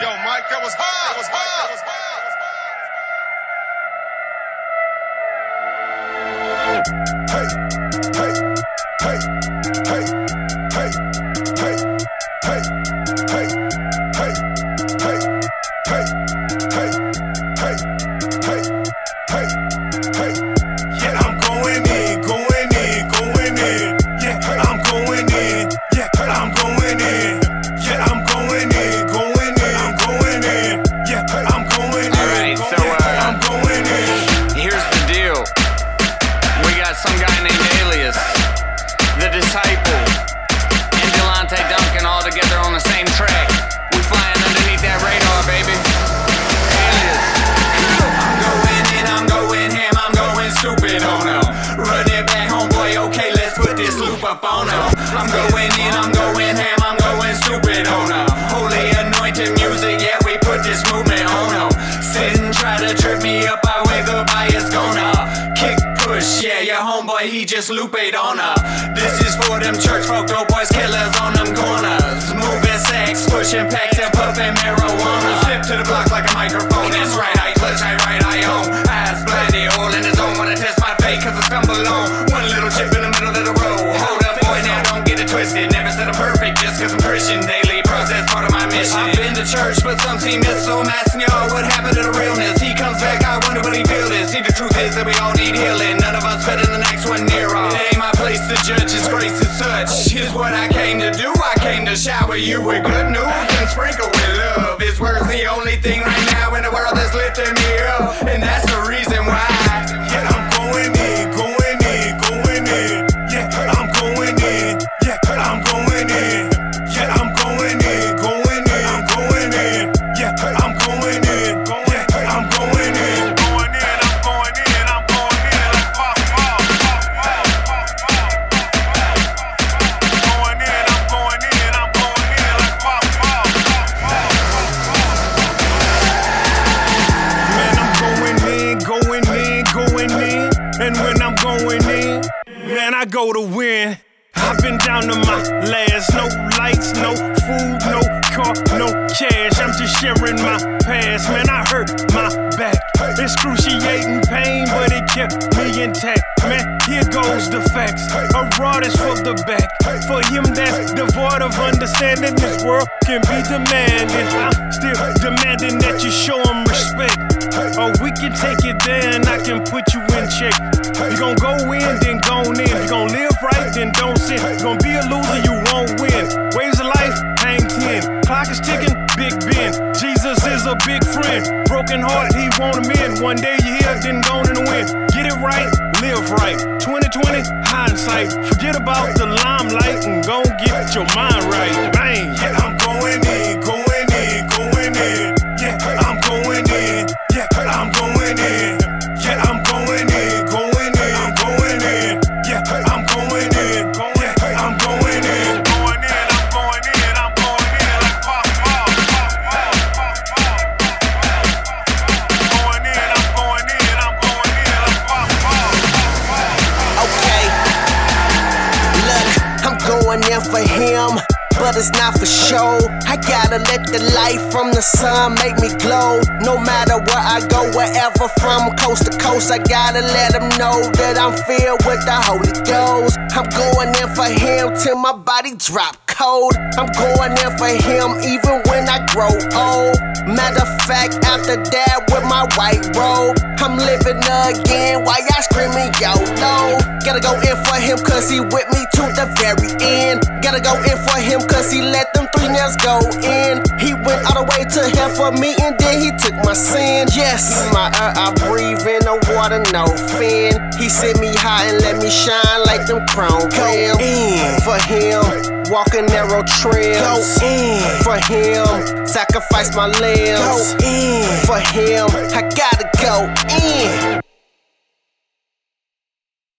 Yo, Mike, that was hot. That was hard. That was Yeah, guy named Alias, the disciple, and Delonte Duncan all together on the same track. We flying underneath that radar, baby. Alias. I'm going in, I'm going ham, I'm going stupid on 'em. Run it back, homeboy, okay, let's put this loop up on 'em. I'm going in, I'm going ham, I'm going stupid on 'em. Holy anointed music, yeah, we put this movement on 'em. Sit and try to trip me up, I wake up, I is gonna yeah, your homeboy, he just loop it on her. This is for them church folk, dope boys, killers on them corners. Moving sex, pushing packs and puffing marijuana. Slip to the block like a microphone, that's right, I clutch, I right, I own. Eyes blinded, all in the zone, wanna test my fate, cause I stumble on. One little chip in the middle of the road. Hold up, boy, now don't get it twisted. Never said I'm perfect just cause I'm Christian. Daily mission. I've been to church, but some seem miss, so I'm y'all what happened to the realness. He comes back, I wonder what he feel is. See, the truth is that we all need healing. None of us better than the next one near us. It ain't my place to judge, his grace is such. Here's what I came to do. I came to shower you with good news and sprinkle with love. His word's the only thing right now in the world that's lifting me up. I go to win. I've been down to my last. No lights, no food, no car, no cash. I'm just sharing my past. Man, I hurt my back. Excruciating pain, but it kept me intact. Man, here goes the facts. A rod is for the back. For him that's devoid of understanding, this world can be demanding. I'm still demanding that you show him respect. Or we can take it there and I can put you in check. You gon' go in, then go in. You gon' live don't sin. You gon' be a loser, you won't win. Waves of life, hang 10. Clock is ticking, Big Ben. Jesus is a big friend. Broken heart, he won't in. One day you here, then gone in the wind. Get it right, live right. 2020, hindsight. Forget about the limelight and go get your mind right. In for him, but it's not for show. I gotta let the light from the sun make me glow. No matter where I go, wherever from coast to coast, I gotta let him know that I'm filled with the Holy Ghost. I'm going in for him till my body drop cold. I'm going in for him even when I grow old. Matter of fact, after that, with my white robe, I'm living again while y'all screaming YOLO. Gotta go in for him cause he with me to the very end. Gotta go in for him cause he let them three nails go in. He went all the way to hell for me and then he took my sin. Yes, my air, I breathe in the water, no fin. He set me high and let me shine like them crown rims. in for him. Walking narrow trails. Go in for him. Sacrifice my limbs. Go in for him. I gotta go in.